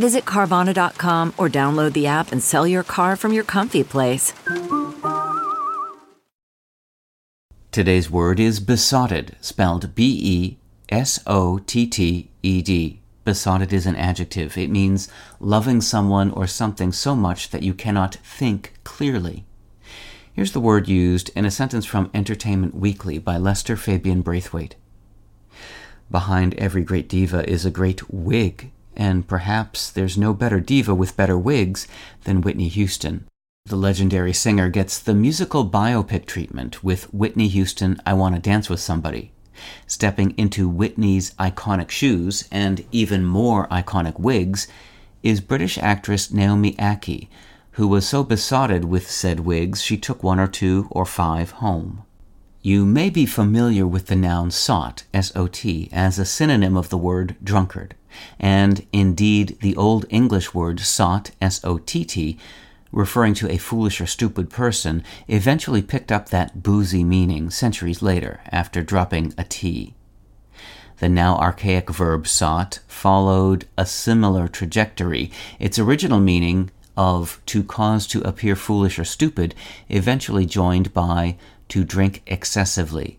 Visit Carvana.com or download the app and sell your car from your comfy place. Today's word is besotted, spelled B E S O T T E D. Besotted is an adjective. It means loving someone or something so much that you cannot think clearly. Here's the word used in a sentence from Entertainment Weekly by Lester Fabian Brathwaite. Behind every great diva is a great wig, and perhaps there's no better diva with better wigs than Whitney Houston. The legendary singer gets the musical biopic treatment with Whitney Houston I Want to Dance with Somebody. Stepping into Whitney's iconic shoes and even more iconic wigs is British actress Naomi Ackie, who was so besotted with said wigs she took one or two or five home. You may be familiar with the noun sot, S-O-T, as a synonym of the word drunkard, and indeed the Old English word sot, S-O-T-T, referring to a foolish or stupid person, eventually picked up that boozy meaning centuries later after dropping a T. The now archaic verb sot followed a similar trajectory, its original meaning of to cause to appear foolish or stupid, eventually joined by to drink excessively.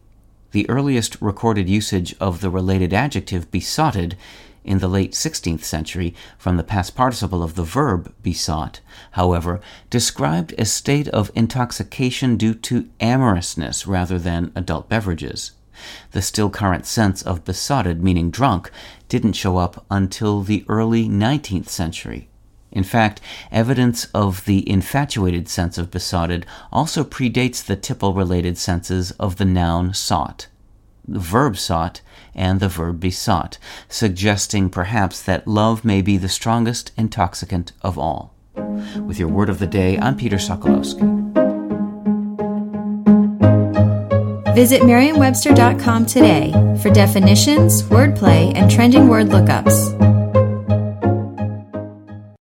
The earliest recorded usage of the related adjective besotted in the late 16th century from the past participle of the verb besot, however, described a state of intoxication due to amorousness rather than adult beverages. The still current sense of besotted, meaning drunk, didn't show up until the early 19th century. In fact, evidence of the infatuated sense of besotted also predates the tipple related senses of the noun sot, the verb sot, and the verb besot, suggesting perhaps that love may be the strongest intoxicant of all. With your word of the day, I'm Peter Sokolowski. Visit Merriam-Webster.com today for definitions, wordplay, and trending word lookups.